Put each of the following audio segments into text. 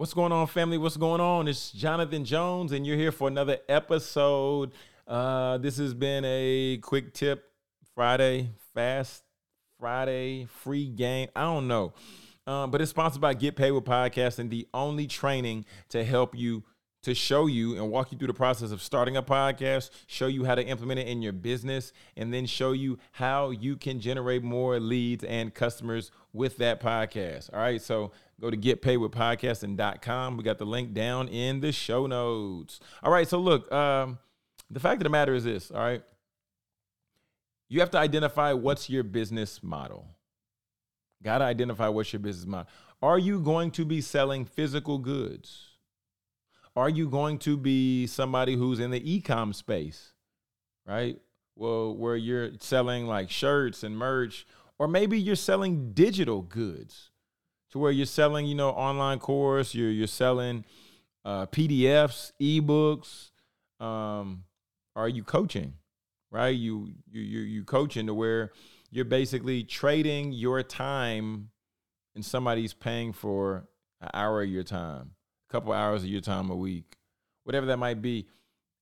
What's going on, family? What's going on? It's Jonathan Jones, and you're here for another episode. Uh, this has been a quick tip Friday, fast Friday, free game. I don't know. Um, but it's sponsored by Get Paid with Podcasting, the only training to help you to show you and walk you through the process of starting a podcast, show you how to implement it in your business, and then show you how you can generate more leads and customers with that podcast. All right. So go to getpaidwithpodcasting.com. We got the link down in the show notes. All right. So look, um, the fact of the matter is this, all right. You have to identify what's your business model. Got to identify what's your business model. Are you going to be selling physical goods? Are you going to be somebody who's in the e-com space, right? Well, where you're selling like shirts and merch, or maybe you're selling digital goods, to where you're selling, you know, online course, you're you're selling uh, PDFs, ebooks. Um, are you coaching, right? You you you you coaching to where you're basically trading your time, and somebody's paying for an hour of your time couple hours of your time a week, whatever that might be.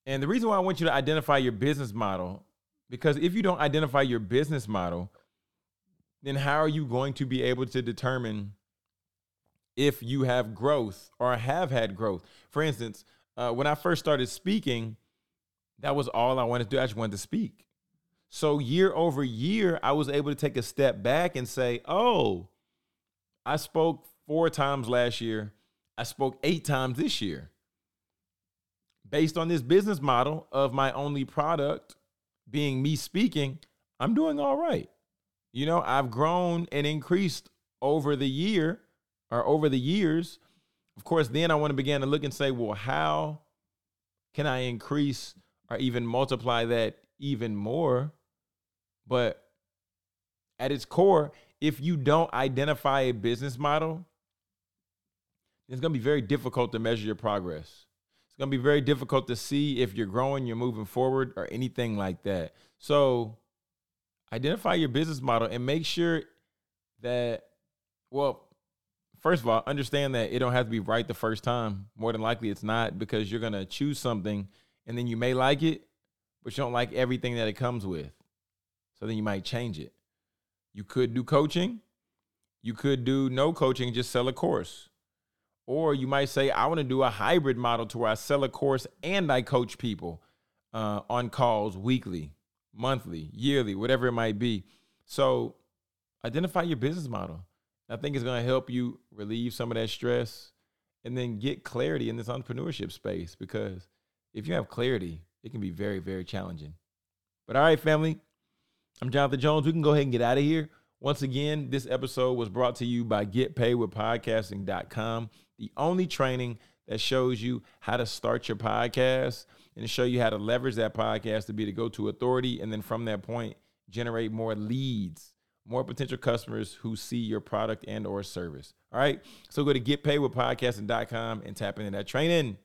And the reason why I want you to identify your business model, because if you don't identify your business model, then how are you going to be able to determine if you have growth or have had growth? For instance, uh, when I first started speaking, that was all I wanted to do. I just wanted to speak. So year over year, I was able to take a step back and say, oh, I spoke four times last year. I spoke eight times this year. Based on this business model of my only product being me speaking, I'm doing all right. You know, I've grown and increased over the year or over the years. Of course, then I want to begin to look and say, well, how can I increase or even multiply that even more? But at its core, if you don't identify a business model, it's going to be very difficult to measure your progress. It's going to be very difficult to see if you're growing, you're moving forward, or anything like that. So, identify your business model and make sure that, well, first of all, understand that it don't have to be right the first time. More than likely, it's not because you're going to choose something and then you may like it, but you don't like everything that it comes with. So then you might change it. You could do coaching. You could do no coaching, just sell a course. Or you might say, I want to do a hybrid model to where I sell a course and I coach people uh, on calls weekly, monthly, yearly, whatever it might be. So identify your business model. I think it's going to help you relieve some of that stress and then get clarity in this entrepreneurship space because if you have clarity, it can be very, very challenging. But all right, family, I'm Jonathan Jones. We can go ahead and get out of here. Once again, this episode was brought to you by GetPaidWithPodcasting.com, the only training that shows you how to start your podcast and show you how to leverage that podcast to be the go-to authority, and then from that point, generate more leads, more potential customers who see your product and or service. All right. So go to GetPaidWithPodcasting.com and tap into that training.